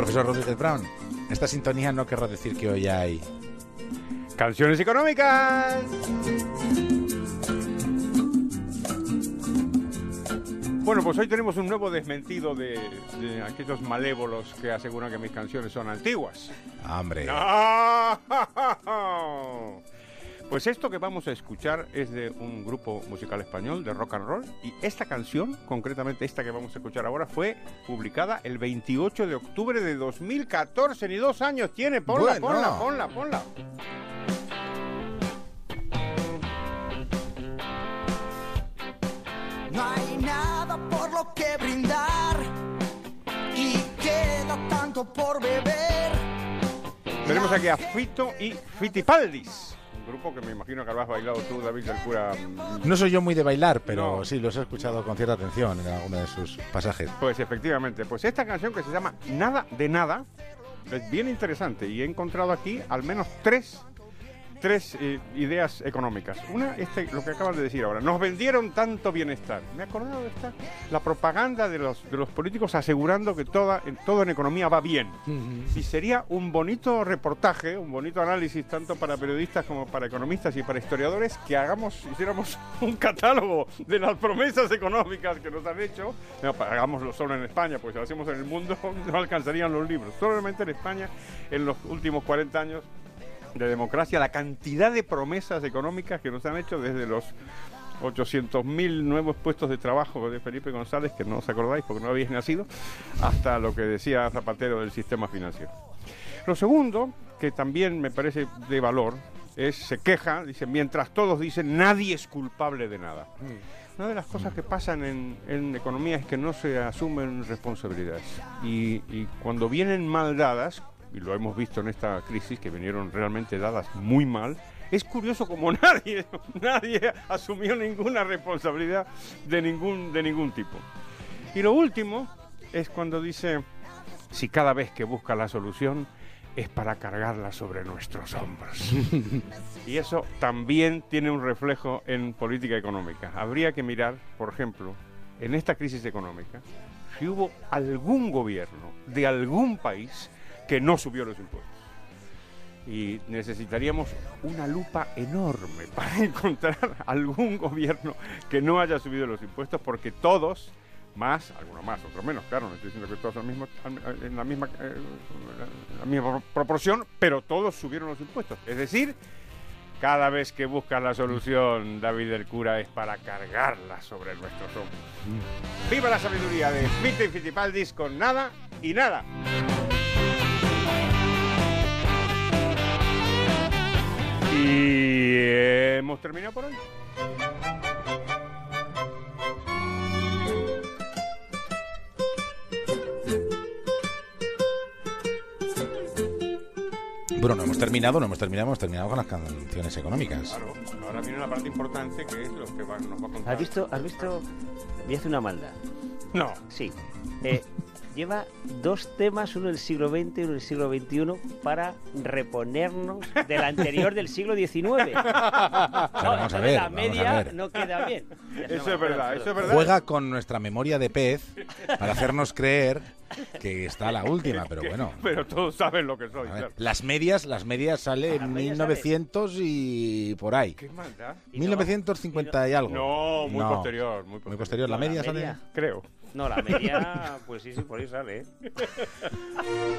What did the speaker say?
profesor Rodríguez Brown. Esta sintonía no querrá decir que hoy hay... Canciones económicas. Bueno, pues hoy tenemos un nuevo desmentido de, de aquellos malévolos que aseguran que mis canciones son antiguas. Hombre. ¡No! Pues esto que vamos a escuchar es de un grupo musical español de rock and roll y esta canción, concretamente esta que vamos a escuchar ahora, fue publicada el 28 de octubre de 2014, ni dos años tiene, ponla, Bueno. ponla, ponla, ponla. No hay nada por lo que brindar y queda tanto por beber. Tenemos aquí a Fito y Fitipaldis, grupo que me imagino que habrás bailado tú, David del Cura. mm, No soy yo muy de bailar, pero No. sí, los he escuchado con cierta atención en alguno de sus pasajes. Pues efectivamente, pues esta canción que se llama Nada de Nada es bien interesante y he encontrado aquí al menos tres, tres eh, ideas económicas. Una, este, lo que acaban de decir ahora, nos vendieron tanto bienestar. Me he acordado de esta, la propaganda de los, de los políticos asegurando que toda, en, todo en economía va bien. Y sería un bonito reportaje, un bonito análisis tanto para periodistas como para economistas y para historiadores que hagamos, hiciéramos un catálogo de las promesas económicas que nos han hecho. No, pa- hagámoslo solo en España, pues si lo hacemos en el mundo no alcanzarían los libros. Solamente en España, en los últimos 40 años de democracia, la cantidad de promesas económicas que nos han hecho desde los 800.000 nuevos puestos de trabajo de Felipe González, que no os acordáis porque no habéis nacido, hasta lo que decía Zapatero del sistema financiero. Lo segundo, que también me parece de valor, es se queja, dice, mientras todos dicen nadie es culpable de nada. Una de las cosas que pasan en, en economía es que no se asumen responsabilidades. Y, y cuando vienen mal dadas, y lo hemos visto en esta crisis, que vinieron realmente dadas muy mal, es curioso como nadie, nadie asumió ninguna responsabilidad de ningún, de ningún tipo. Y lo último es cuando dice, si cada vez que busca la solución es para cargarla sobre nuestros hombros. y eso también tiene un reflejo en política económica. Habría que mirar, por ejemplo, en esta crisis económica, si hubo algún gobierno de algún país que no subió los impuestos. Y necesitaríamos una lupa enorme para encontrar algún gobierno que no haya subido los impuestos, porque todos, más, algunos más, otros menos, claro, no estoy diciendo que todos al mismo- en la misma, eh, la misma proporción, pero todos subieron los impuestos. Es decir, cada vez que buscas la solución, David del Cura, es para cargarla sobre nuestros hombros. ¡Viva la sabiduría de Fito y Fitipaldis con nada y nada! Y hemos terminado por hoy. Bueno, no hemos terminado, no hemos terminado, hemos terminado con las canciones económicas. Claro, ahora viene la parte importante que es lo que va- nos va a contar. ¿Has visto? ¿Has visto? Voy a hacer una maldad. No. Sí. Eh, lleva dos temas, uno del siglo XX y uno del siglo XXI, para reponernos del anterior del siglo XIX. No, vamos a ver, la media ver. no queda bien. Eso es verdad, eso es verdad. Juega con nuestra memoria de pez para hacernos creer que está la última, pero bueno. Pero todos saben lo que soy. A ver, claro. las medias, las medias sale en medias 1900 y por ahí. ¿Qué maldad? Y no- 1950 y algo. No, muy No. posterior. Muy posterior. Muy posterior, la No, la media sale. media. Creo. No, la media, pues sí, sí, por ahí sale. ¿eh?